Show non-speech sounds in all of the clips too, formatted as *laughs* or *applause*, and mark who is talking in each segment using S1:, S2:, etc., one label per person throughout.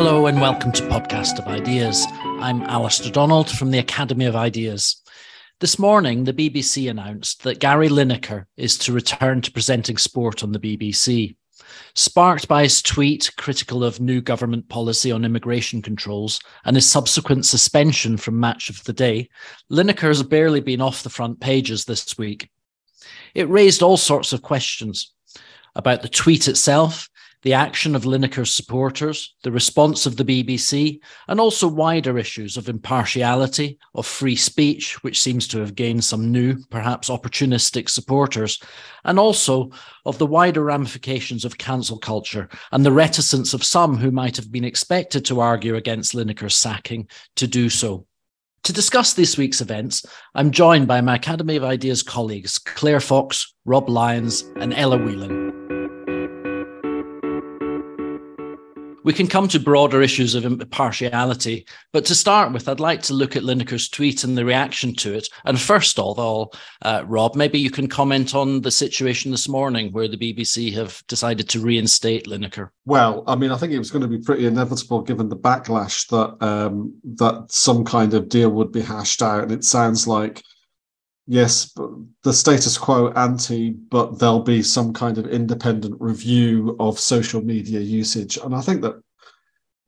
S1: Hello and welcome to Podcast of Ideas. I'm Alistair Donald from the Academy of Ideas. This morning, the BBC announced that Gary Lineker is to return to presenting sport on the BBC. Sparked by his tweet critical of new government policy on immigration controls and his subsequent suspension from Match of the Day, Lineker has barely been off the front pages this week. It raised all sorts of questions about the tweet itself, the action of Lineker's supporters, the response of the BBC, and also wider issues of impartiality, of free speech, which seems to have gained some new, perhaps opportunistic supporters, and also of the wider ramifications of cancel culture and the reticence of some who might have been expected to argue against Lineker's sacking to do so. To discuss this week's events, I'm joined by my Academy of Ideas colleagues, Claire Fox, Rob Lyons, and Ella Whelan. We can come to broader issues of impartiality, but to start with, I'd like to look at Lineker's tweet and the reaction to it. And first of all, uh, Rob, maybe you can comment on the situation this morning where the BBC have decided to reinstate Lineker.
S2: Well, I mean, I think it was going to be pretty inevitable given the backlash that um, that some kind of deal would be hashed out, and it sounds like yes, the status quo ante, but there'll be some kind of independent review of social media usage. And I think that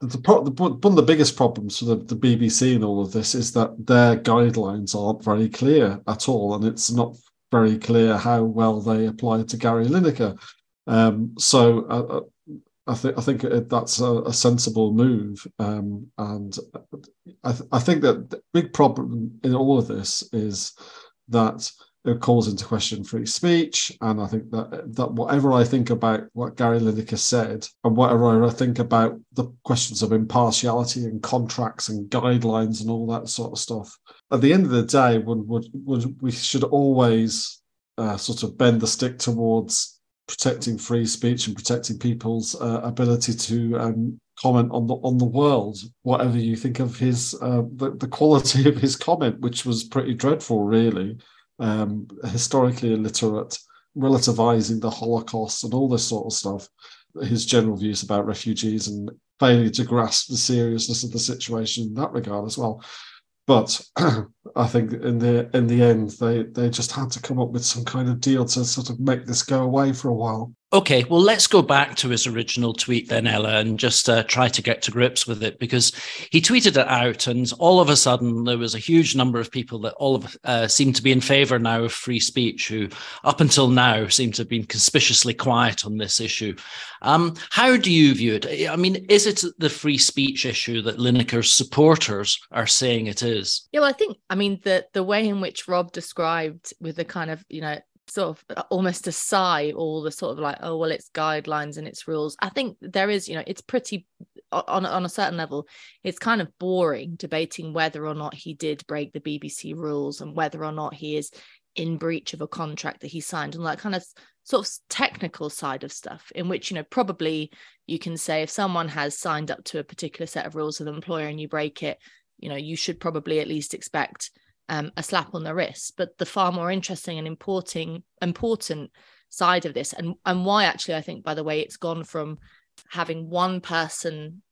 S2: the, the one of the biggest problems for the, the BBC in all of this is that their guidelines aren't very clear at all, and it's not very clear how well they apply to Gary Lineker. Um, so uh, uh I think I think that's a, a sensible move, um, and I, th- I think that the big problem in all of this is that it calls into question free speech. And I think that that whatever I think about what Gary Lineker said, and whatever I think about the questions of impartiality and contracts and guidelines and all that sort of stuff, at the end of the day, would would, would we should always uh, sort of bend the stick towards protecting free speech and protecting people's uh, ability to um, comment on the on the world, whatever you think of his uh, the, the quality of his comment, which was pretty dreadful, really. Um, historically illiterate, relativizing the Holocaust and all this sort of stuff. His general views about refugees and failing to grasp the seriousness of the situation in that regard as well. But *clears throat* I think in the in the end, they they just had to come up with some kind of deal to sort of make this go away for a while.
S1: Okay, well, let's go back to his original tweet then, Ella, and just uh, try to get to grips with it because he tweeted it out, and all of a sudden there was a huge number of people that all of uh, seem to be in favor now of free speech, who up until now seem to have been conspicuously quiet on this issue. Um, how do you view it? I mean, is it the free speech issue that Lineker's supporters are saying it is?
S3: Yeah, well, I think, I mean, the the way in which Rob described with the kind of, you know, sort of uh, almost a sigh all the sort of like oh well it's guidelines and it's rules. I think there is you know it's pretty on, on a certain level it's kind of boring debating whether or not he did break the bbc rules and whether or not he is in breach of a contract that he signed and that kind of sort of technical side of stuff in which you know probably you can say if someone has signed up to a particular set of rules with an employer and you break it you know you should probably at least expect um, a slap on the wrist. But the far more interesting and important important side of this, and and why actually I think by the way it's gone from having one person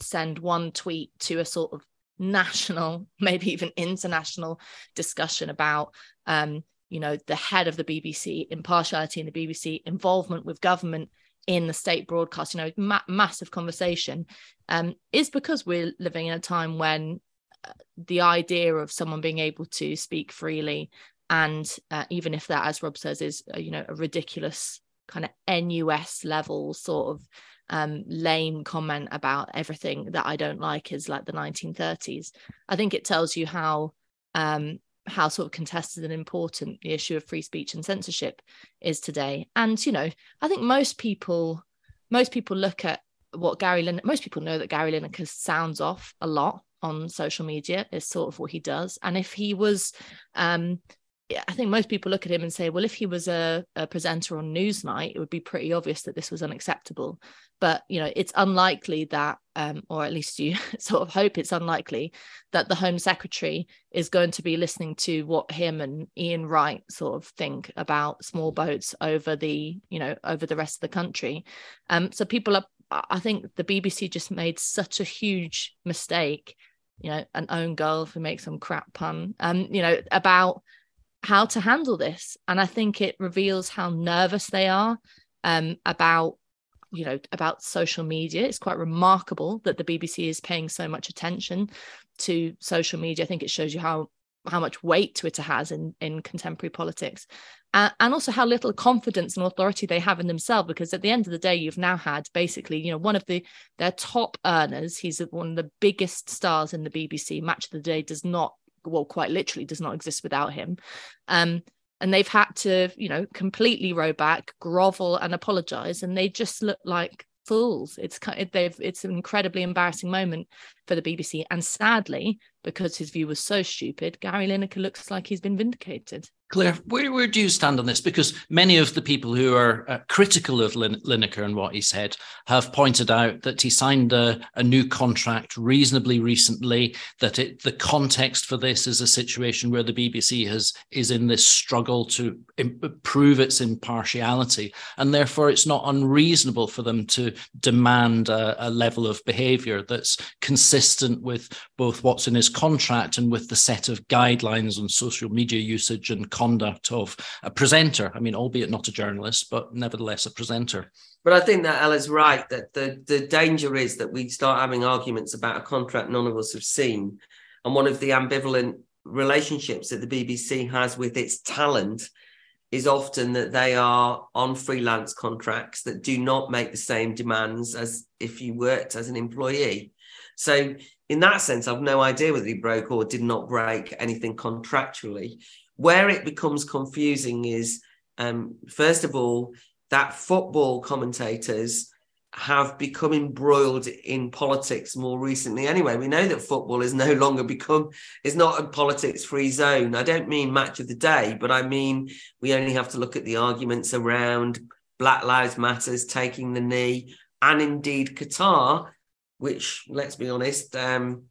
S3: send one tweet to a sort of national, *laughs* maybe even international discussion about um, you know the head of the BBC, impartiality in the BBC, involvement with government in the state broadcast, you know, ma- massive conversation, um, is because we're living in a time when the idea of someone being able to speak freely and uh, even if that as rob says is uh, you know a ridiculous kind of nus level sort of um, lame comment about everything that i don't like is like the 1930s i think it tells you how um, how sort of contested and important the issue of free speech and censorship is today. And you know i think most people most people look at what gary Lin- most people know that gary lineker sounds off a lot on social media is sort of what he does and if he was um I think most people look at him and say, well, if he was a, a, presenter on Newsnight, it would be pretty obvious that this was unacceptable. But you know, it's unlikely that, um, or at least you *laughs* sort of hope it's unlikely that the Home Secretary is going to be listening to what him and Ian Wright sort of think about small boats over the, you know, over the rest of the country. Um, so people are I think the BBC just made such a huge mistake, you know, an own goal, if we make some crap pun, um, you know, about how to handle this. And I think it reveals how nervous they are um, about you know about social media. It's quite remarkable that the bbc is paying so much attention to social media. I think it shows you how how much weight twitter has in in contemporary politics uh, and also how little confidence and authority they have in themselves because at the end of the day you've now had basically you know one of the their top earners he's one of the biggest stars in the bbc match of the day does not well quite literally does not exist without him. Um and they've had to you know completely row back grovel and apologize and they just look like fools. It's kind of, they've it's an incredibly embarrassing moment for the bbc and sadly because his view was so stupid gary lineker looks like he's been vindicated
S1: Claire, where, where do you stand on this? Because many of the people who are uh, critical of Lin- Lineker and what he said have pointed out that he signed a, a new contract reasonably recently. That it, the context for this is a situation where the BBC has is in this struggle to improve its impartiality, and therefore it's not unreasonable for them to demand a, a level of behaviour that's consistent with both what's in his contract and with the set of guidelines on social media usage and conduct of a presenter. I mean, albeit not a journalist, but nevertheless a presenter.
S4: But I think that Ella's right that the, the danger is that we start having arguments about a contract none of us have seen. And one of the ambivalent relationships that the BBC has with its talent is often that they are on freelance contracts that do not make the same demands as if you worked as an employee. So, in that sense, I've no idea whether he broke or did not break anything contractually. Where it becomes confusing is, um, first of all, that football commentators have become embroiled in politics more recently anyway we know that football is no longer become is not a politics free zone i don't mean match of the day but i mean we only have to look at the arguments around black lives matters taking the knee and indeed qatar which let's be honest um,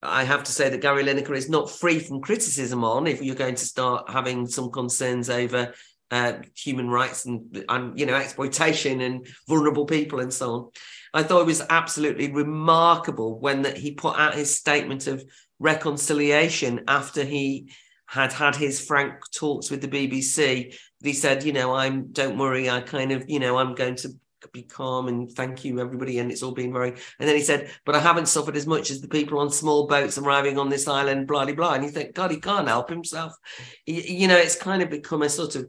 S4: I have to say that Gary Lineker is not free from criticism on if you're going to start having some concerns over uh, human rights and, and you know exploitation and vulnerable people and so on. I thought it was absolutely remarkable when that he put out his statement of reconciliation after he had had his frank talks with the BBC. He said, you know, I'm don't worry, I kind of, you know, I'm going to be calm and thank you everybody and it's all been very and then he said but i haven't suffered as much as the people on small boats arriving on this island blah blah blah. And you think god he can't help himself. You, you know it's kind of become a sort of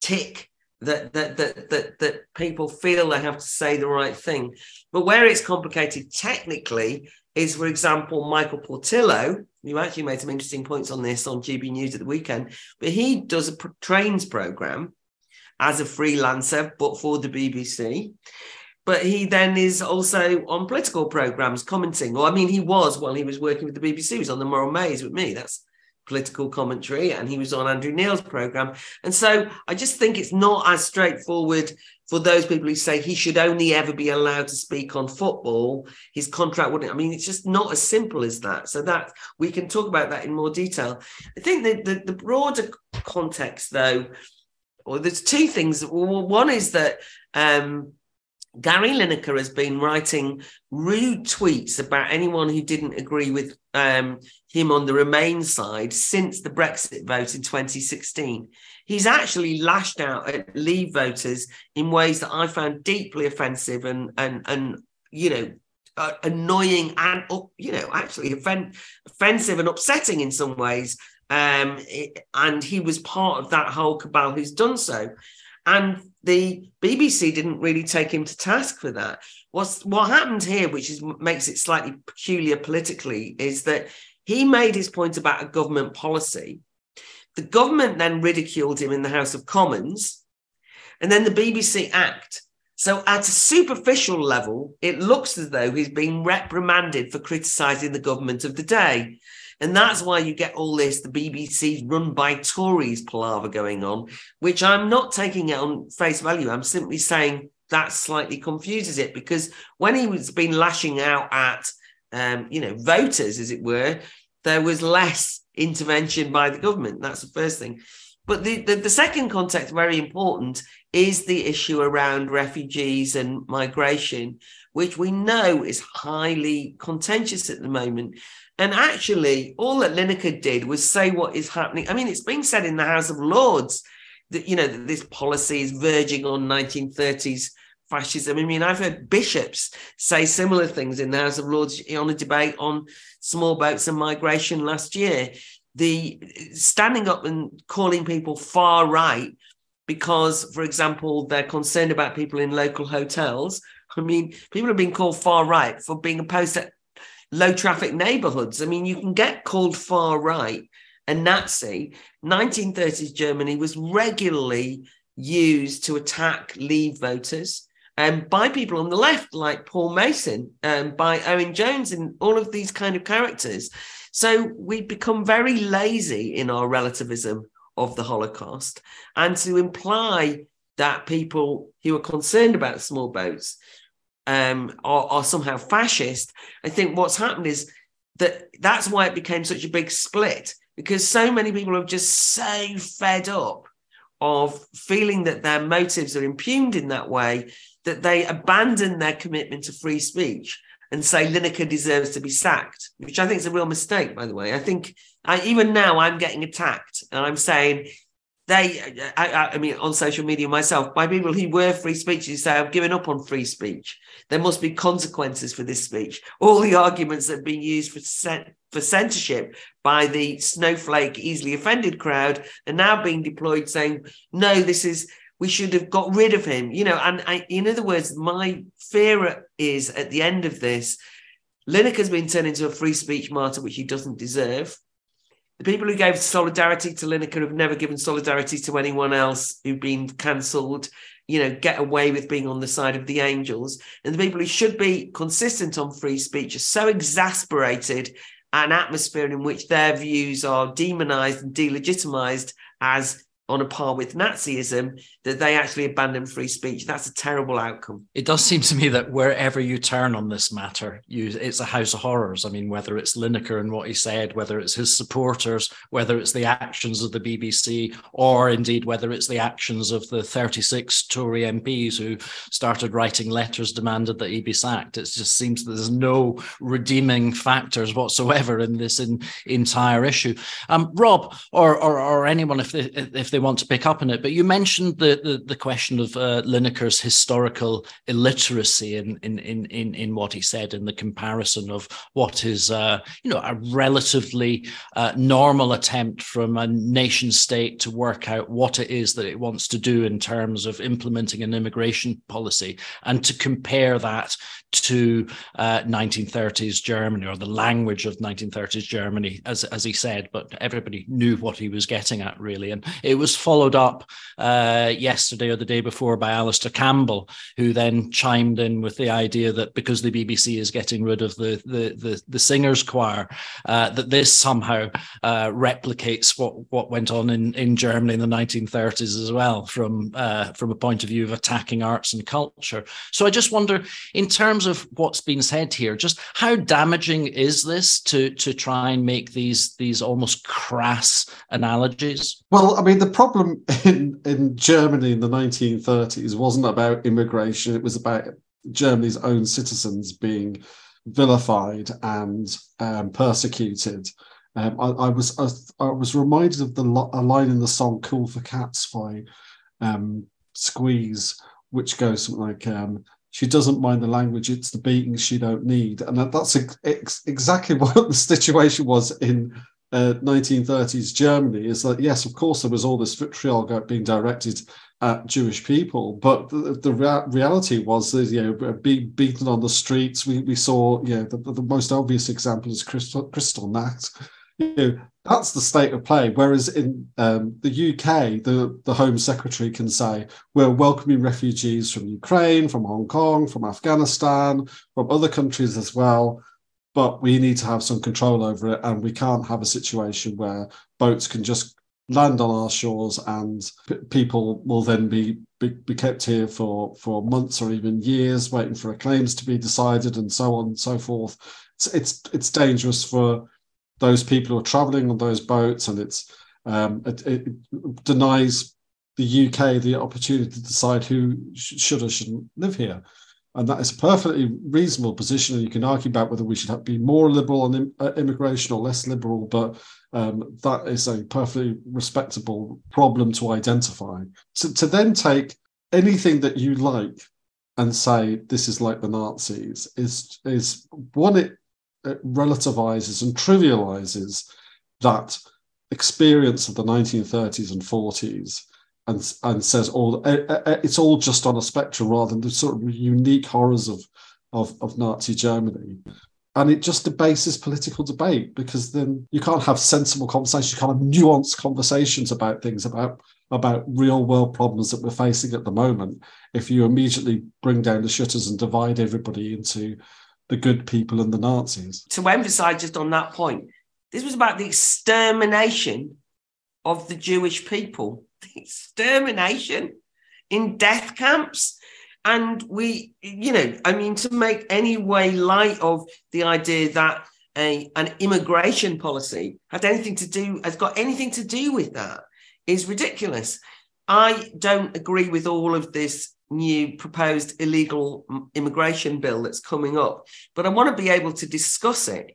S4: tic that that that that that people feel they have to say the right thing. But where it's complicated technically is for example michael portillo you actually made some interesting points on this on gb news at the weekend but he does a trains program as a freelancer, but for the BBC. But he then is also on political programs commenting. Well, I mean, he was while he was working with the BBC. He was on the Moral Maze with me. That's political commentary, and he was on Andrew Neil's program. And so I just think it's not as straightforward for those people who say he should only ever be allowed to speak on football. His contract wouldn't. I mean, it's just not as simple as that. So that we can talk about that in more detail. I think the, the broader context, though, well, there's two things. One is that um, Gary Lineker has been writing rude tweets about anyone who didn't agree with um, him on the Remain side since the Brexit vote in 2016. He's actually lashed out at Leave voters in ways that I found deeply offensive and and and you know uh, annoying and you know actually offensive and upsetting in some ways um, and he was part of that whole cabal who's done so. And the BBC didn't really take him to task for that. What's what happened here, which is makes it slightly peculiar politically, is that he made his point about a government policy. The government then ridiculed him in the House of Commons, and then the BBC act. So, at a superficial level, it looks as though he's being reprimanded for criticising the government of the day. And that's why you get all this, the BBC's run by Tories palaver going on, which I'm not taking it on face value. I'm simply saying that slightly confuses it because when he was been lashing out at, um, you know, voters, as it were, there was less intervention by the government. That's the first thing. But the, the, the second context, very important, is the issue around refugees and migration, which we know is highly contentious at the moment. And actually, all that Lineker did was say what is happening. I mean, it's been said in the House of Lords that, you know, that this policy is verging on 1930s fascism. I mean, I've heard bishops say similar things in the House of Lords on a debate on small boats and migration last year. The standing up and calling people far right because, for example, they're concerned about people in local hotels. I mean, people have been called far right for being opposed to low traffic neighborhoods. I mean, you can get called far right and Nazi. 1930s Germany was regularly used to attack Leave voters um, by people on the left, like Paul Mason, um, by Owen Jones, and all of these kind of characters. So we've become very lazy in our relativism of the Holocaust, and to imply that people who are concerned about small boats um, are, are somehow fascist. I think what's happened is that that's why it became such a big split because so many people are just so fed up of feeling that their motives are impugned in that way that they abandon their commitment to free speech and say Lineker deserves to be sacked, which I think is a real mistake, by the way. I think I, even now I'm getting attacked and I'm saying they, I, I, mean, on social media myself, by people who were free speech, who say, I've given up on free speech. There must be consequences for this speech. All the arguments that have been used for, for censorship by the snowflake, easily offended crowd are now being deployed saying, no, this is we should have got rid of him. You know, and I, in other words, my fear is at the end of this, Lineker's been turned into a free speech martyr, which he doesn't deserve. The people who gave solidarity to Lineker have never given solidarity to anyone else who've been cancelled, you know, get away with being on the side of the angels. And the people who should be consistent on free speech are so exasperated an atmosphere in which their views are demonized and delegitimized as on a par with Nazism, that they actually abandon free speech. That's a terrible outcome.
S1: It does seem to me that wherever you turn on this matter, you, it's a house of horrors. I mean, whether it's Lineker and what he said, whether it's his supporters, whether it's the actions of the BBC, or indeed whether it's the actions of the 36 Tory MPs who started writing letters demanded that he be sacked. It just seems that there's no redeeming factors whatsoever in this in, entire issue. Um, Rob, or, or, or anyone, if they, if they want to pick up on it. But you mentioned the the, the question of uh, Lineker's historical illiteracy in, in in in in what he said, in the comparison of what is uh, you know a relatively uh, normal attempt from a nation state to work out what it is that it wants to do in terms of implementing an immigration policy, and to compare that to 1930s uh, Germany or the language of 1930s Germany, as as he said. But everybody knew what he was getting at, really, and it was was followed up uh, yesterday or the day before by Alastair Campbell, who then chimed in with the idea that because the BBC is getting rid of the the the, the singers choir, uh, that this somehow uh, replicates what what went on in, in Germany in the 1930s as well, from uh, from a point of view of attacking arts and culture. So I just wonder, in terms of what's been said here, just how damaging is this to to try and make these these almost crass analogies?
S2: Well, I mean, the problem in, in Germany in the 1930s wasn't about immigration, it was about Germany's own citizens being vilified and um, persecuted. Um, I, I, was I, I, was reminded of the a line in the song "Cool for Cats" by um, Squeeze, which goes something like, um, "She doesn't mind the language; it's the beating she don't need," and that's ex- exactly *laughs* what the situation was in uh, 1930s Germany is that yes, of course, there was all this vitriol being directed at Jewish people, but the, the rea- reality was that you know being beaten on the streets. We we saw you know the, the most obvious example is Crystal Kristallnacht. You know, that's the state of play. Whereas in um, the UK, the, the Home Secretary can say, we're welcoming refugees from Ukraine, from Hong Kong, from Afghanistan, from other countries as well but we need to have some control over it and we can't have a situation where boats can just land on our shores and p- people will then be, be, be kept here for for months or even years waiting for claims to be decided and so on and so forth it's it's, it's dangerous for those people who are traveling on those boats and it's Um, it, it, denies the UK the opportunity to decide who should or shouldn't live here. And that is a perfectly reasonable position. And you can argue about whether we should have, be more liberal on uh, immigration or less liberal, but um, that is a perfectly respectable problem to identify. To, to then take anything that you like and say this is like the Nazis is is one it, it relativizes and trivializes that experience of the 1930s and 40s and and says all it's all just on a spectrum rather than the sort of unique horrors of of, of Nazi Germany. And it just debases political debate because then you can't have sensible conversations, you can't have nuanced conversations about things about about real world problems that we're facing at the moment if you immediately bring down the shutters and divide everybody into the good people and the Nazis.
S4: To emphasize just on that point, this was about the extermination of the Jewish people *laughs* The extermination in death camps. And we, you know, I mean, to make any way light of the idea that a, an immigration policy had anything to do, has got anything to do with that is ridiculous. I don't agree with all of this new proposed illegal immigration bill that's coming up, but I want to be able to discuss it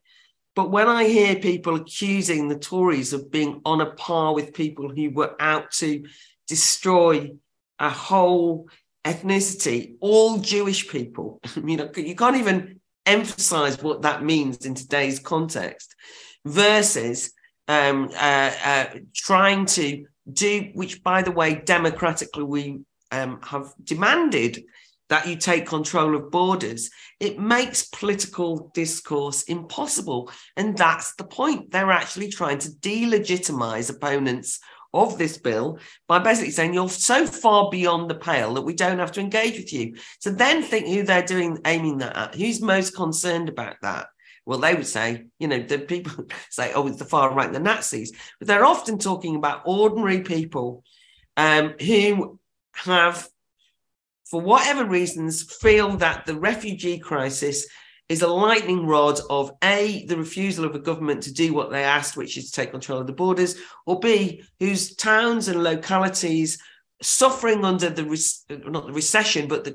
S4: but when I hear people accusing the Tories of being on a par with people who were out to destroy a whole ethnicity, all Jewish people, *laughs* you know, you can't even emphasize what that means in today's context, versus um, uh, uh, trying to do, which by the way, democratically we um, have demanded that you take control of borders, it makes political discourse impossible. And that's the point. They're actually trying to delegitimize opponents of this bill by basically saying you're so far beyond the pale that we don't have to engage with you. So then think who they're doing aiming that at. Who's most concerned about that? Well, they would say, you know, the people *laughs* say, oh, it's the far right, the Nazis. But they're often talking about ordinary people um, who have for whatever reasons, feel that the refugee crisis is a lightning rod of A, the refusal of a government to do what they asked, which is to take control of the borders, or B, whose towns and localities suffering under the not the recession but the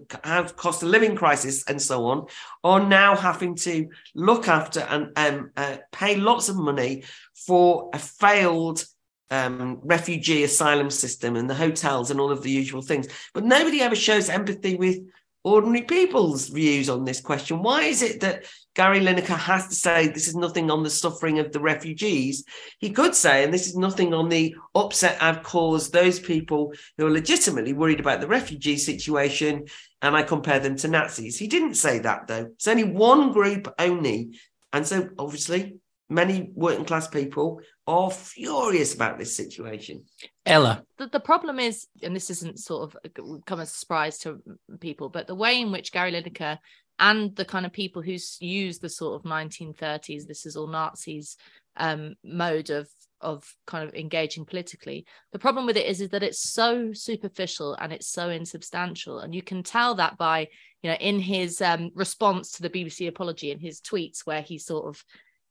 S4: cost of living crisis and so on are now having to look after and um, uh, pay lots of money for a failed um, refugee asylum system and the hotels and all of the usual things. But nobody ever shows empathy with ordinary people's views on this question. Why is it that Gary Lineker has to say this is nothing on the suffering of the refugees? He could say, and this is nothing on the upset I've caused those people who are legitimately worried about the refugee situation, and I compare them to Nazis. He didn't say that though. It's only one group only. And so obviously many working class people are furious about this situation.
S1: Ella.
S3: The, the problem is, and this isn't sort of come as a surprise to people, but the way in which Gary Lineker and the kind of people who use the sort of 1930s, this is all Nazis um, mode of of kind of engaging politically. The problem with it is, is that it's so superficial and it's so insubstantial. And you can tell that by, you know, in his um, response to the BBC apology in his tweets, where he sort of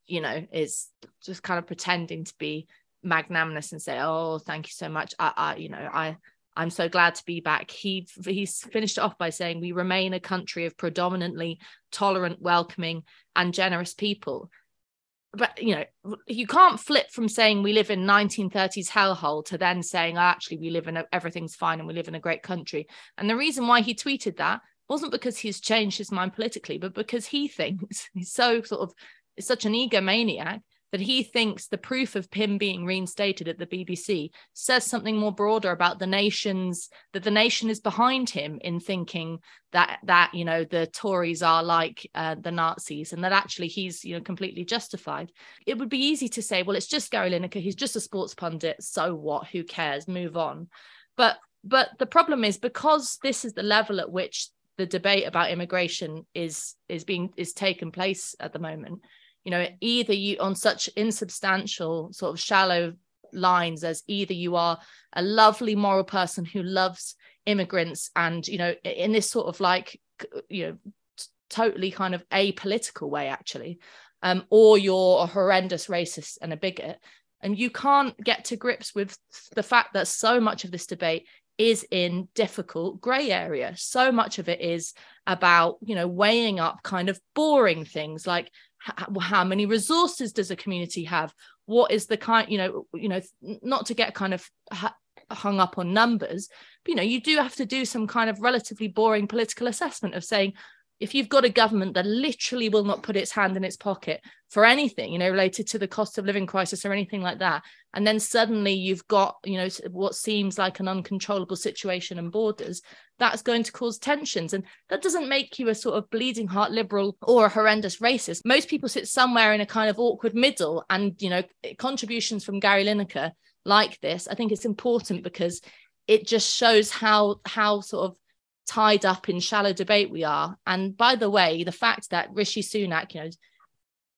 S3: you know, is just kind of pretending to be magnanimous and say, "Oh, thank you so much. I, I you know, I." I'm so glad to be back. He he's finished off by saying we remain a country of predominantly tolerant, welcoming, and generous people. But you know, you can't flip from saying we live in 1930s hellhole to then saying oh, actually we live in a, everything's fine and we live in a great country. And the reason why he tweeted that wasn't because he's changed his mind politically, but because he thinks *laughs* he's so sort of is such an egomaniac that he thinks the proof of him being reinstated at the BBC says something more broader about the nation's that the nation is behind him in thinking that that you know the Tories are like uh, the Nazis and that actually he's you know completely justified. It would be easy to say, well, it's just Gary Lineker, he's just a sports pundit, so what? Who cares? Move on. But but the problem is because this is the level at which the debate about immigration is is being is taken place at the moment you know either you on such insubstantial sort of shallow lines as either you are a lovely moral person who loves immigrants and you know in this sort of like you know totally kind of apolitical way actually um, or you're a horrendous racist and a bigot And you can't get to grips with the fact that so much of this debate is in difficult gray area. So much of it is about, you know, weighing up kind of boring things like how many resources does a community have? What is the kind, you know, you know, not to get kind of hung up on numbers, but, you know, you do have to do some kind of relatively boring political assessment of saying, if you've got a government that literally will not put its hand in its pocket for anything you know related to the cost of living crisis or anything like that and then suddenly you've got you know what seems like an uncontrollable situation and borders that's going to cause tensions. And that doesn't make you a sort of bleeding heart liberal or a horrendous racist. Most people sit somewhere in a kind of awkward middle and you know contributions from Gary Lineker like this i think it's important because it just shows how how sort of tied up in shallow debate we are. And by the way, the fact that Rishi Sunak, you know,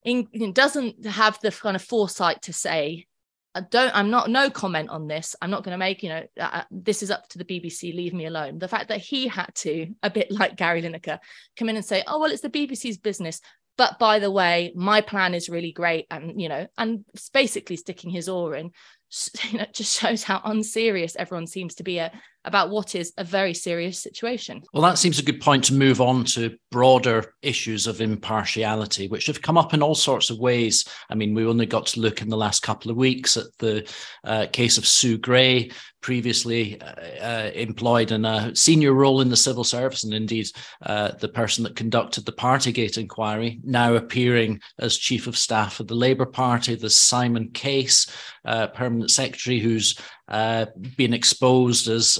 S3: in, doesn't have the kind of foresight to say, I don't, I'm not, no comment on this. I'm not going to make, you know, uh, uh, this is up to the BBC, leave me alone. The fact that he had to, a bit like Gary Lineker, come in and say, oh, well, it's the BBC's business. But by the way, my plan is really great. And, you know, and basically sticking his oar in, *laughs* you know, just shows how unserious everyone seems to be at, about what is a very serious situation.
S1: Well, that seems a good point to move on to broader issues of impartiality, which have come up in all sorts of ways. I mean, we only got to look in the last couple of weeks at the uh, case of Sue Gray, previously uh, uh, employed in a senior role in the civil service, and indeed uh, the person that conducted the Partygate inquiry, now appearing as chief of staff of the Labour Party. There's Simon Case, uh, permanent secretary, who's uh, been exposed as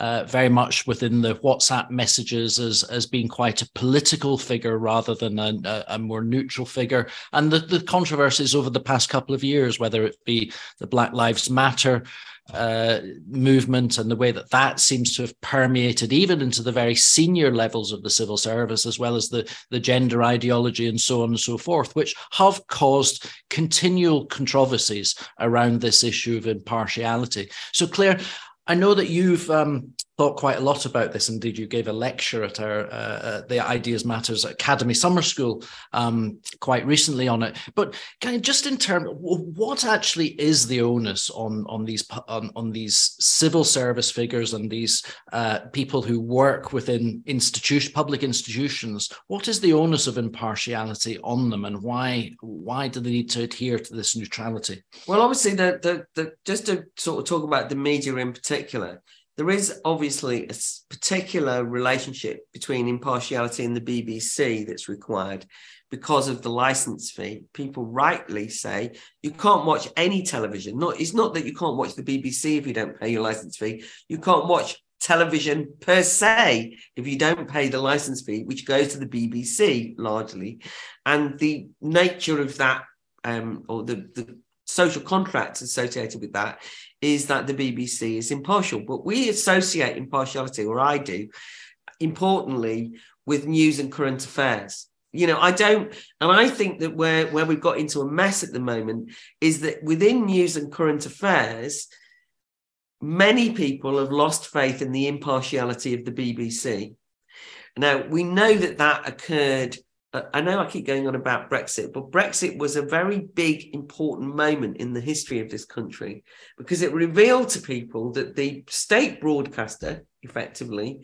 S1: uh, very much within the WhatsApp messages as, as being quite a political figure rather than a, a, more neutral figure. And the, the controversies over the past couple of years, whether it be the Black Lives Matter uh, movement and the way that that seems to have permeated even into the very senior levels of the civil service, as well as the, the gender ideology and so on and so forth, which have caused continual controversies around this issue of impartiality. So, Claire, I know that you've um, thought quite a lot about this. Indeed, you gave a lecture at our uh, uh, the Ideas Matters Academy Summer School um, quite recently on it. But kind of just in terms, what actually is the onus on on these on, on these civil service figures and these uh, people who work within institution public institutions? What is the onus of impartiality on them, and why why do they need to adhere to this neutrality?
S4: Well, obviously, the the, the just to sort of talk about the media in particular there is obviously a particular relationship between impartiality and the BBC that's required because of the license fee. People rightly say you can't watch any television. Not it's not that you can't watch the BBC if you don't pay your license fee. You can't watch television per se if you don't pay the license fee, which goes to the BBC largely. And the nature of that um, or the, the social contracts associated with that is that the BBC is impartial. But we associate impartiality, or I do, importantly, with news and current affairs. You know, I don't, and I think that where, where we've got into a mess at the moment is that within news and current affairs, many people have lost faith in the impartiality of the BBC. Now, we know that that occurred Uh, I know I keep going on about Brexit, but Brexit was a very big, important moment in the history of this country because it revealed to people that the state broadcaster, effectively,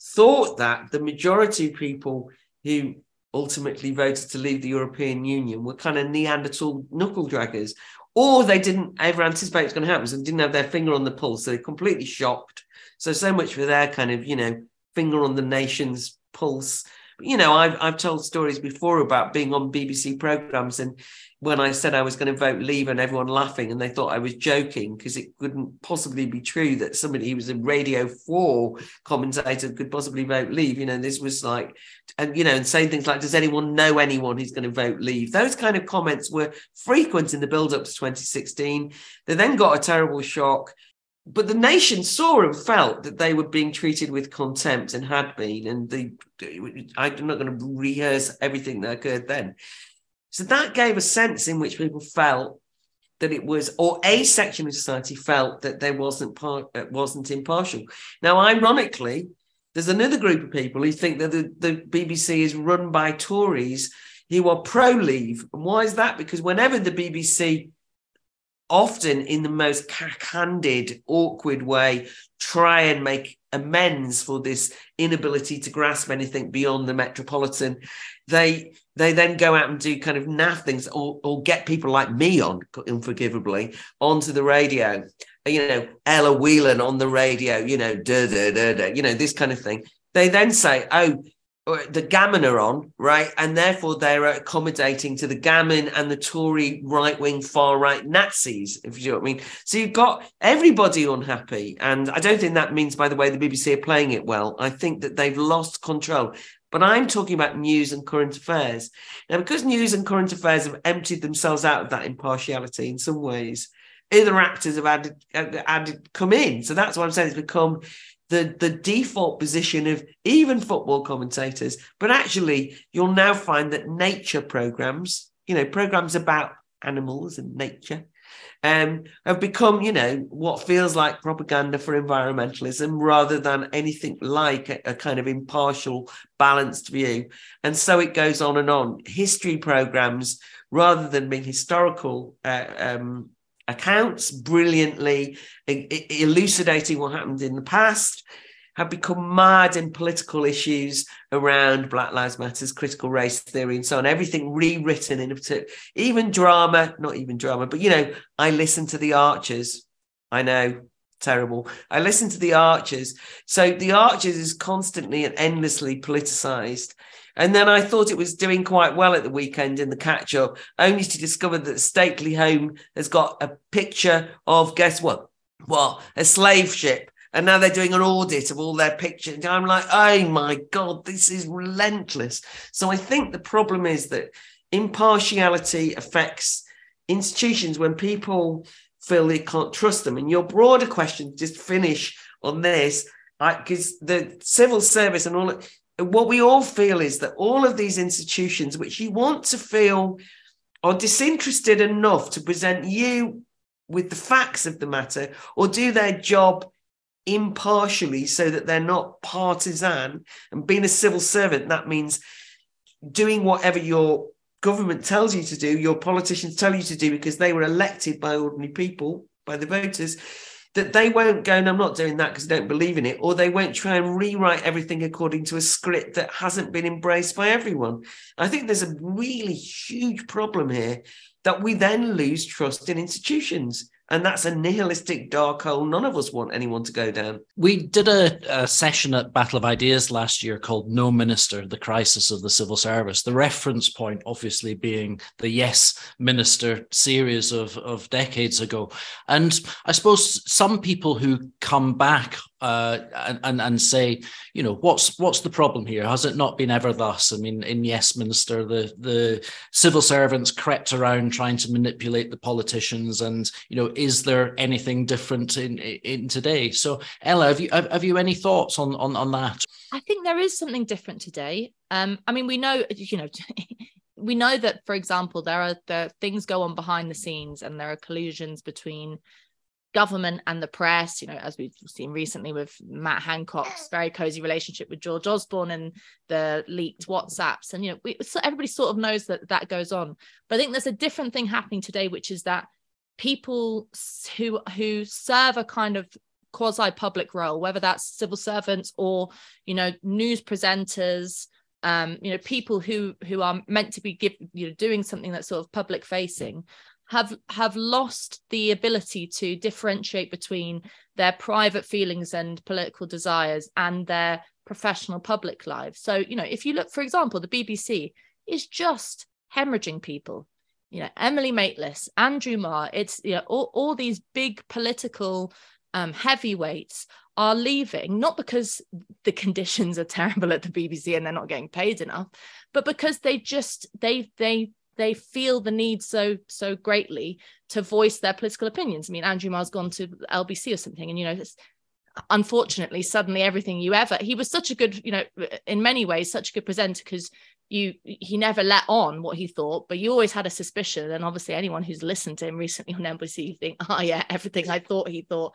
S4: thought that the majority of people who ultimately voted to leave the European Union were kind of Neanderthal knuckle draggers, or they didn't ever anticipate it was going to happen, so they didn't have their finger on the pulse. So they're completely shocked. So, so much for their kind of, you know, finger on the nation's pulse you know, I've I've told stories before about being on BBC programs and when I said I was going to vote leave and everyone laughing and they thought I was joking because it couldn't possibly be true that somebody who was a Radio 4 commentator could possibly vote leave. You know, this was like, and you know, and saying things like, does anyone know anyone who's going to vote leave? Those kind of comments were frequent in the build up to 2016. They then got a terrible shock but the nation saw and felt that they were being treated with contempt and had been. And the, I'm not going to rehearse everything that occurred then. So that gave a sense in which people felt that it was, or a section of society felt that there wasn't part, wasn't impartial. Now, ironically, there's another group of people who think that the, the BBC is run by Tories who are pro leave. And why is that? Because whenever the BBC often in the most cack-handed, awkward way, try and make amends for this inability to grasp anything beyond the metropolitan. They they then go out and do kind of naff things or, or get people like me on, unforgivably, onto the radio. You know, Ella Whelan on the radio, you know, da, da, da, da, you know, this kind of thing. They then say, oh, the gammon are on, right? And therefore they're accommodating to the gammon and the Tory right wing, far right Nazis, if you know what I mean. So you've got everybody unhappy. And I don't think that means, by the way, the BBC are playing it well. I think that they've lost control. But I'm talking about news and current affairs. Now, because news and current affairs have emptied themselves out of that impartiality in some ways, other actors have added, added come in. So that's what I'm saying. It's become the, the default position of even football commentators. But actually, you'll now find that nature programs, you know, programs about animals and nature, um, have become, you know, what feels like propaganda for environmentalism rather than anything like a, a, kind of impartial, balanced view. And so it goes on and on. History programs, rather than being historical uh, um, accounts, brilliantly elucidating what happened in the past, have become mad in political issues around Black Lives Matters, critical race theory, and so on. Everything rewritten in a particular, even drama, not even drama, but you know, I listen to the Archers. I know, terrible. I listen to the Archers. So the Archers is constantly and endlessly politicized. And then I thought it was doing quite well at the weekend in the catch up, only to discover that Stately Home has got a picture of, guess what? What? A slave ship. And now they're doing an audit of all their pictures. And I'm like, oh my God, this is relentless. So I think the problem is that impartiality affects institutions when people feel they can't trust them. And your broader question, just finish on this, because the civil service and all what we all feel is that all of these institutions, which you want to feel are disinterested enough to present you with the facts of the matter or do their job impartially so that they're not partisan and being a civil servant that means doing whatever your government tells you to do your politicians tell you to do because they were elected by ordinary people by the voters that they won't go, and I'm not doing that because I don't believe in it, or they won't try and rewrite everything according to a script that hasn't been embraced by everyone. I think there's a really huge problem here that we then lose trust in institutions. And that's a nihilistic dark hole none of us want anyone to go down.
S1: We did a, a, session at Battle of Ideas last year called No Minister, the Crisis of the Civil Service. The reference point, obviously, being the Yes Minister series of, of decades ago. And I suppose some people who come back uh, and, and, and say, you know, what's what's the problem here? Has it not been ever thus? I mean, in Yes Minister, the the civil servants crept around trying to manipulate the politicians, and you know, is there anything different in in today? So, Ella, have you have, have you any thoughts on on on that?
S3: I think there is something different today. Um, I mean, we know, you know. *laughs* we know that, for example, there are the things go on behind the scenes, and there are collusions between government and the press, you know, as we've seen recently with Matt Hancock's very cozy relationship with George Osborne and the leaked WhatsApps. And, you know, we, so everybody sort of knows that that goes on. But I think there's a different thing happening today, which is that people who who serve a kind of quasi public role, whether that's civil servants or, you know, news presenters, um, you know, people who who are meant to be give, you know, doing something that's sort of public facing have have lost the ability to differentiate between their private feelings and political desires and their professional public lives. So you know if you look for example the bbc is just hemorrhaging people. You know emily maitlis andrew marr it's you know all, all these big political um, heavyweights are leaving not because the conditions are *laughs* terrible at the bbc and they're not getting paid enough but because they just they they they feel the need so so greatly to voice their political opinions. I mean, Andrew Marr's gone to LBC or something, and you know, unfortunately, suddenly everything you ever he was such a good, you know, in many ways, such a good presenter because you he never let on what he thought, but you always had a suspicion. And obviously, anyone who's listened to him recently on LBC, you think, oh yeah, everything I thought he thought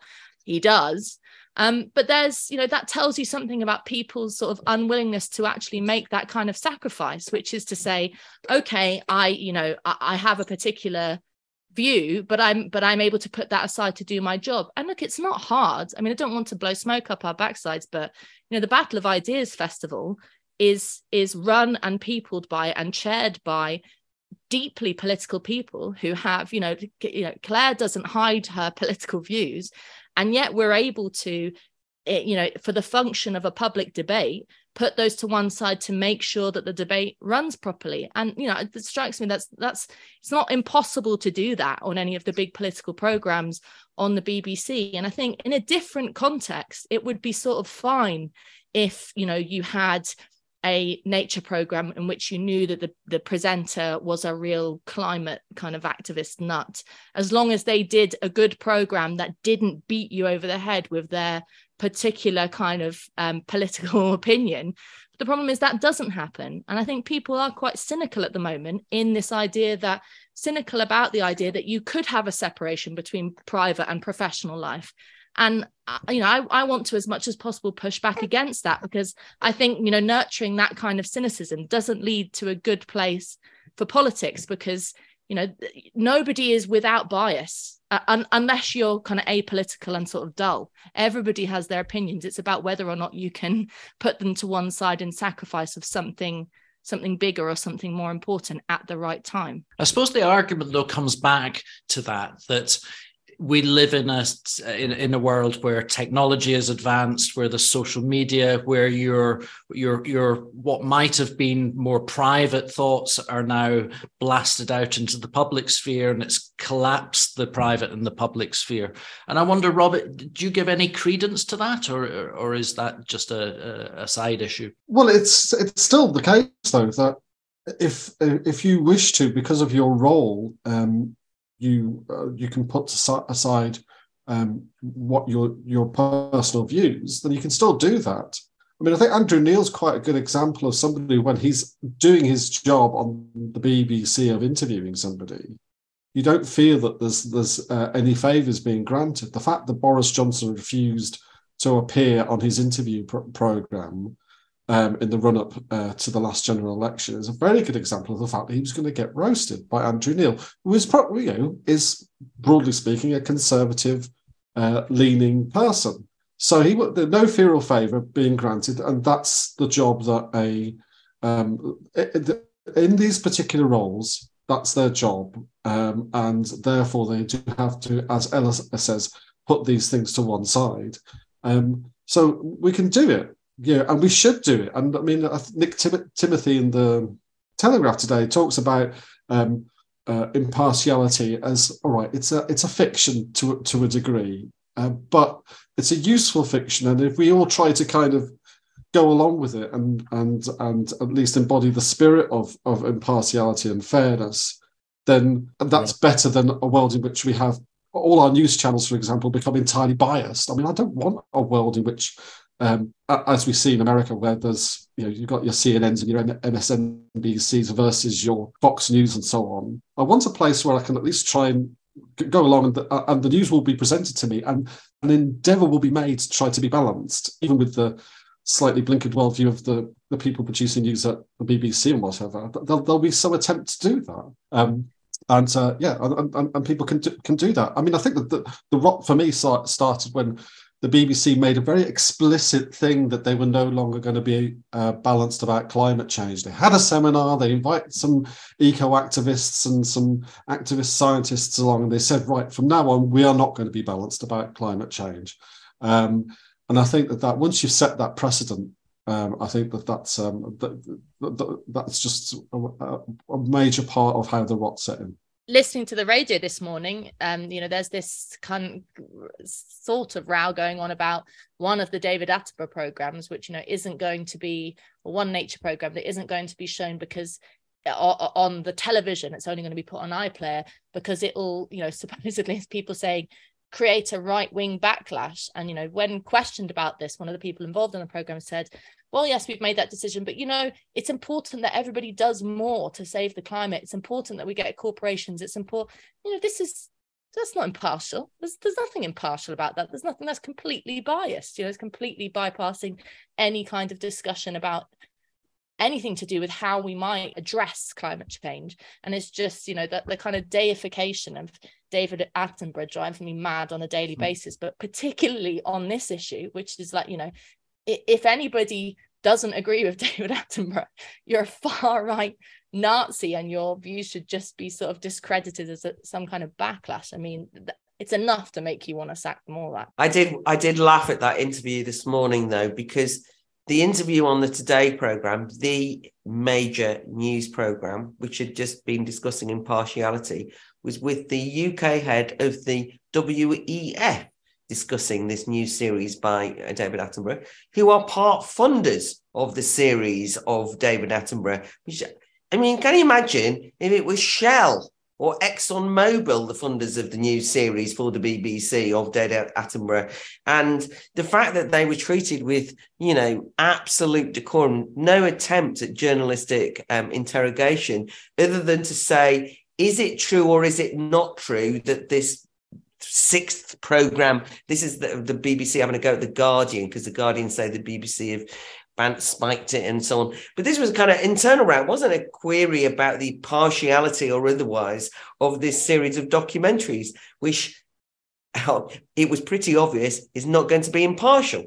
S3: he does. Um, but there's, you know, that tells you something about people's sort of unwillingness to actually make that kind of sacrifice, which is to say, okay, I, you know, I, I have a particular view but i'm but i'm able to put that aside to do my job and look it's not hard i mean i don't want to blow smoke up our backsides but you know the battle of ideas festival is is run and peopled by and chaired by deeply political people who have you know you know claire doesn't hide her political views and yet we're able to eh, you know for the function of a public debate put those to one side to make sure that the debate runs properly. And you know it strikes me that's that's it's not impossible to do that on any of the big political programs on the BBC and i think in a different context it would be sort of fine if you know you had a nature program in which you knew that the, the presenter was a real climate kind of activist nut as long as they did a good program that didn't beat you over the head with their particular kind of um, *laughs* political opinion. The problem is that doesn't happen. And I think people are quite cynical at the moment in this idea that cynical about the idea that you could have a separation between private and professional life. And uh, you know, I, I want to as much as possible push back against that because I think you know nurturing that kind of cynicism doesn't lead to a good place for politics because you know nobody is without bias uh, un- unless you're kind of apolitical and sort of dull. Everybody has their opinions. It's about whether or not you can put them to one side in sacrifice of something something bigger or something more important at the right time.
S1: I suppose the argument though comes back to that that we live in a in, in a world where technology is advanced where the social media where your your your what might have been more private thoughts are now blasted out into the public sphere and it's collapsed the private and the public sphere. And i wonder robert do you give any credence to that or or is that just a, a side issue?
S2: Well it's it's still the case though that if if you wish to because of your role um, you uh, you can put aside um, what your your personal views, then you can still do that. I mean, I think Andrew Neil's quite a good example of somebody when he's doing his job on the BBC of interviewing somebody. You don't feel that there's there's uh, any favours being granted. The fact that Boris Johnson refused to appear on his interview program um, in the run up uh, to the last general election is a very good example of the fact that he was going to get roasted by Andrew Neil, who is probably, you know, is broadly speaking a conservative uh, leaning person. So he no fear or favour being granted, and that's the job that a um, in these particular roles, that's their job, um, and therefore they do have to, as Ella says, put these things to one side. Um, so we can do it yeah, and we should do it. And I mean, Nick Tim- Timothy in the Telegraph today talks about um, uh, impartiality as all right. It's a it's a fiction to to a degree, uh, but it's a useful fiction. And if we all try to kind of go along with it and and and at least embody the spirit of of impartiality and fairness, then that's yeah. better than a world in which we have all our news channels, for example, become entirely biased. I mean, I don't want a world in which um, as we see in America, where there's you know you've got your CNNs and your MSNBCs versus your Fox News and so on. I want a place where I can at least try and go along, and the, uh, and the news will be presented to me, and an endeavour will be made to try to be balanced, even with the slightly blinkered worldview of the, the people producing news at the BBC and whatever. There'll, there'll be some attempt to do that. Um, and uh, yeah, and, and, and, people can do, can do that. I mean, I think that the, the rot for me started when the BBC made a very explicit thing that they were no longer going to be uh, balanced about climate change. They had a seminar, they invited some eco activists and some activist scientists along, and they said, right, from now on, we are not going to be balanced about climate change. Um, and I think that, that once you've set that precedent, um, I think that that's um, that, that, that's just a, a, major part of how the rot set in
S3: listening to the radio this morning, um, you know, there's this kind of sort of row going on about one of the David Attenborough programs, which you know isn't going to be one nature program that isn't going to be shown because uh, on the television it's only going to be put on iPlayer because it'll, you know, *laughs* supposedly people saying create a right wing backlash. And you know, when questioned about this, one of the people involved in the program said, well, yes, we've made that decision, but you know, it's important that everybody does more to save the climate. It's important that we get corporations. It's important, you know, this is that's not impartial. There's there's nothing impartial about that. There's nothing that's completely biased. You know, it's completely bypassing any kind of discussion about anything to do with how we might address climate change. And it's just, you know, that the kind of deification of David Attenborough driving me mad on a daily mm. basis, but particularly on this issue, which is like, you know, if anybody doesn't agree with *laughs* David Attenborough, you're a far right Nazi and your views should just be sort of discredited as a, some kind of backlash. I mean, th- it's enough to make you want to sack them all that.
S4: I did I did laugh at that interview this morning though, because the interview on the Today program, the major news program, which had just been discussing impartiality, was with the UK head of the WEF discussing this new series by uh, David Attenborough, who are part funders of the series of David Attenborough. Which, I mean, can you imagine if it was Shell or ExxonMobil, the funders of the new series for the BBC of David Attenborough, and the fact that they were treated with, you know, absolute decorum, no attempt at journalistic um, interrogation, other than to say, is it true or is it not true that this sixth program. This is the, the BBC having a go at the Guardian because the Guardian say the BBC have banned, spiked it and so on. But this was kind of internal round, wasn't a query about the partiality or otherwise of this series of documentaries, which it was pretty obvious is not going to be impartial.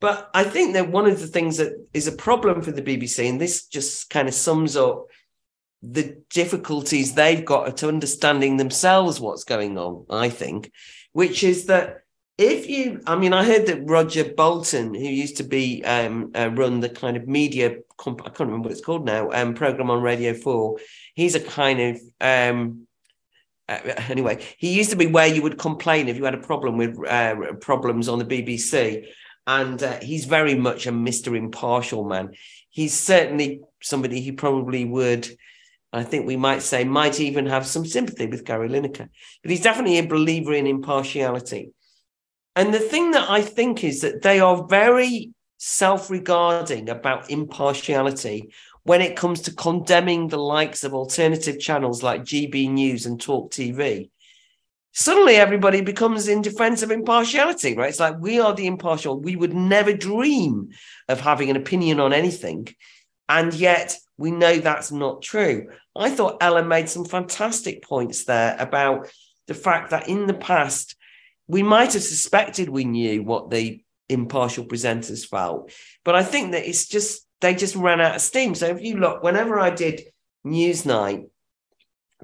S4: But I think that one of the things that is a problem for the BBC, and this just kind of sums up the difficulties they've got at understanding themselves what's going on, I think, which is that if you, I mean, I heard that Roger Bolton, who used to be um, uh, run the kind of media, comp- I can't remember what it's called now, um, program on Radio 4, he's a kind of, um, uh, *laughs* anyway, he used to be where you would complain if you had a problem with uh, problems on the BBC. And uh, he's very much a Mr. Impartial man. He's certainly somebody who probably would I think we might say might even have some sympathy with Gary Lineker. But he's definitely a believer in impartiality. And the thing that I think is that they are very self regarding about impartiality when it comes to condemning the likes of alternative channels like GB News and Talk TV. Suddenly, everybody becomes in defense of impartiality, right? It's like we are the impartial. We would never dream of having an opinion on anything. And yet, we know that's not true. I thought Ellen made some fantastic points there about the fact that in the past, we might have suspected we knew what the impartial presenters felt. But I think that it's just, they just ran out of steam. So if you look, whenever I did Newsnight,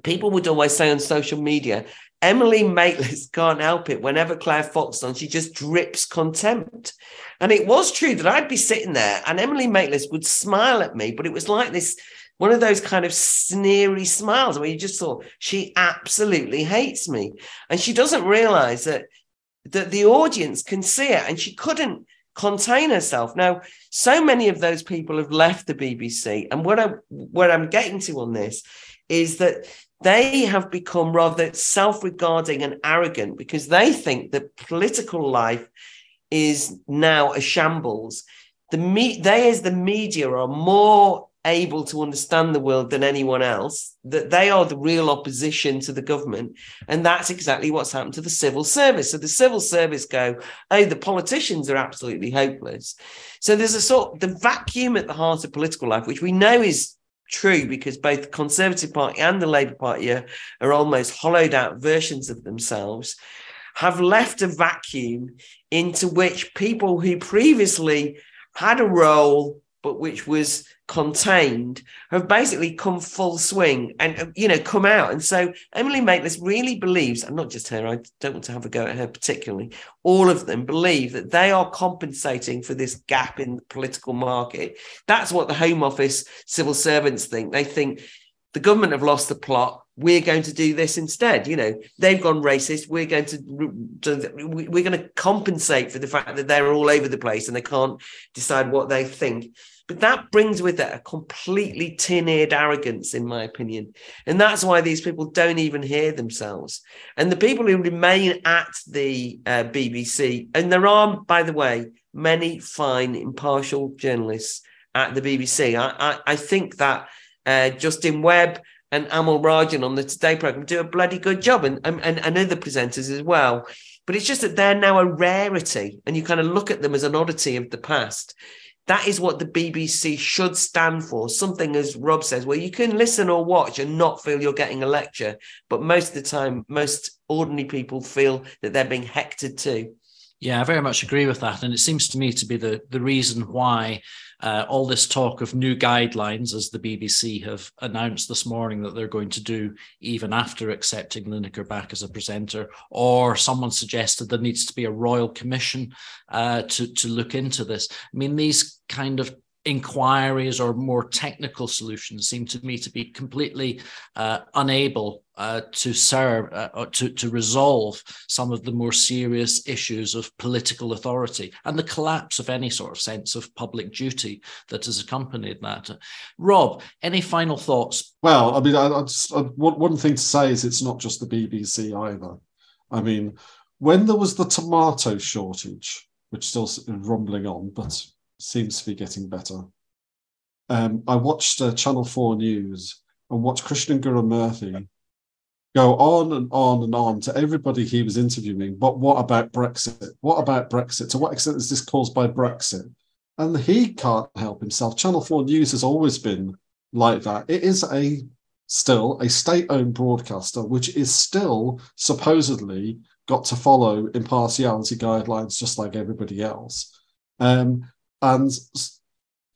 S4: people would always say on social media, Emily Maitlis *laughs* can't help it. Whenever Claire Fox on, she just drips contempt. And it was true that I'd be sitting there and Emily Maitlis would smile at me, but it was like this one of those kind of sneery smiles where you just thought she absolutely hates me. And she doesn't realize that that the audience can see it and she couldn't contain herself. Now, so many of those people have left the BBC. And what I what I'm getting to on this is that they have become rather self-regarding and arrogant because they think that political life is now a shambles. The me- they, as the media, are more able to understand the world than anyone else. That they are the real opposition to the government, and that's exactly what's happened to the civil service. So the civil service go, "Oh, the politicians are absolutely hopeless." So there's a sort the vacuum at the heart of political life, which we know is true because both the Conservative Party and the Labour Party are, are almost hollowed out versions of themselves, have left a vacuum into which people who previously had a role but which was contained have basically come full swing and uh, you know come out. And so emily maitlis really believes and not just her i don't want to have a go at her particularly all of them believe that they are compensating for this gap in the political market. That's what the home office civil servants think. They think the government have lost the plot. We're going to do this instead. You know they've gone racist. We're going to we're going to compensate for the fact that they're all over the place and they can't decide what they think but that brings with it a completely tin eared arrogance, in my opinion. And that's why these people don't even hear themselves. And the people who remain at the uh, BBC, and there are, by the way, many fine, impartial journalists at the BBC. I, I, I think that uh, Justin Webb and Amol Rajan on the Today program do a bloody good job, and, and, and other presenters as well. But it's just that they're now a rarity, and you kind of look at them as an oddity of the past That is what the BBC should stand for. Something, as Rob says, where you can listen or watch and not feel you're getting a lecture. But most of the time, most ordinary people feel that they're being hectored too.
S1: Yeah, I very much agree with that. And it seems to me to be the, the reason why uh, all this talk of new guidelines, as the BBC have announced this morning that they're going to do, even after accepting Lineker back as a presenter, or someone suggested there needs to be a royal commission uh, to, to look into this. I mean, these kind of inquiries or more technical solutions seem to me to be completely uh, unable uh, to serve uh, to, to resolve some of the more serious issues of political authority and the collapse of any sort of sense of public duty that has accompanied that. Rob, any final thoughts?
S2: Well, I mean, I, I just I, one, one thing to say is it's not just the BBC either. I mean, when there was the tomato shortage, which still is rumbling on, but seems to be getting better. Um, I watched uh, Channel 4 News and watched Krishnan Guru-Murthy go on and on and on to everybody he was interviewing. But what about Brexit? What about Brexit? To what extent is this caused by Brexit? And he can't help himself. Channel 4 News has always been like that. It is a still a state-owned broadcaster, which is still supposedly got to follow impartiality guidelines just like everybody else. Um, and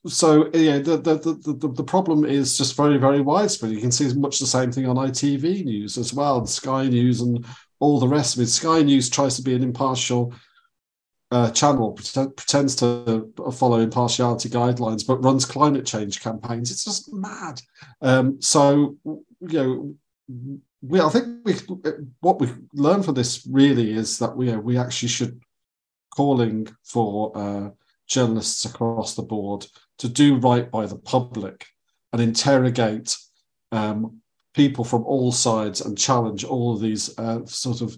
S2: so yeah, the, the the the problem is just very very widespread. You can see much the same thing on ITV News as well, and Sky News, and all the rest of it. Sky News tries to be an impartial uh, channel, pretend, pretends to follow impartiality guidelines, but runs climate change campaigns. It's just mad. Um, so you know, we I think we what we learned from this really is that we you know, we actually should calling for. Uh, journalists across the board to do right by the public and interrogate um, people from all sides and challenge all of these uh, sort of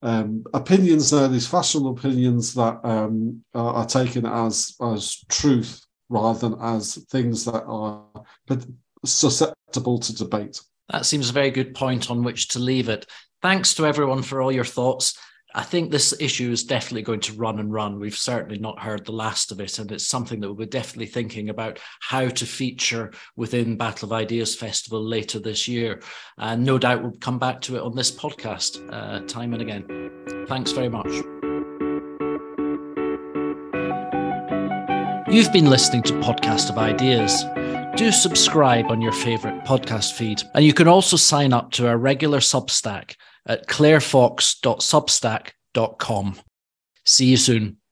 S2: um, opinions there, these fashionable opinions that um, are, are, taken as as truth rather than as things that are susceptible to debate.
S1: That seems a very good point on which to leave it. Thanks to everyone for all your thoughts. I think this issue is definitely going to run and run. We've certainly not heard the last of it, and it's something that we're definitely thinking about how to feature within Battle of Ideas Festival later this year. And no doubt we'll come back to it on this podcast uh, time and again. Thanks very much. You've been listening to Podcast of Ideas. Do subscribe on your favourite podcast feed, and you can also sign up to our regular Substack at clairefox.substack.com. See you soon.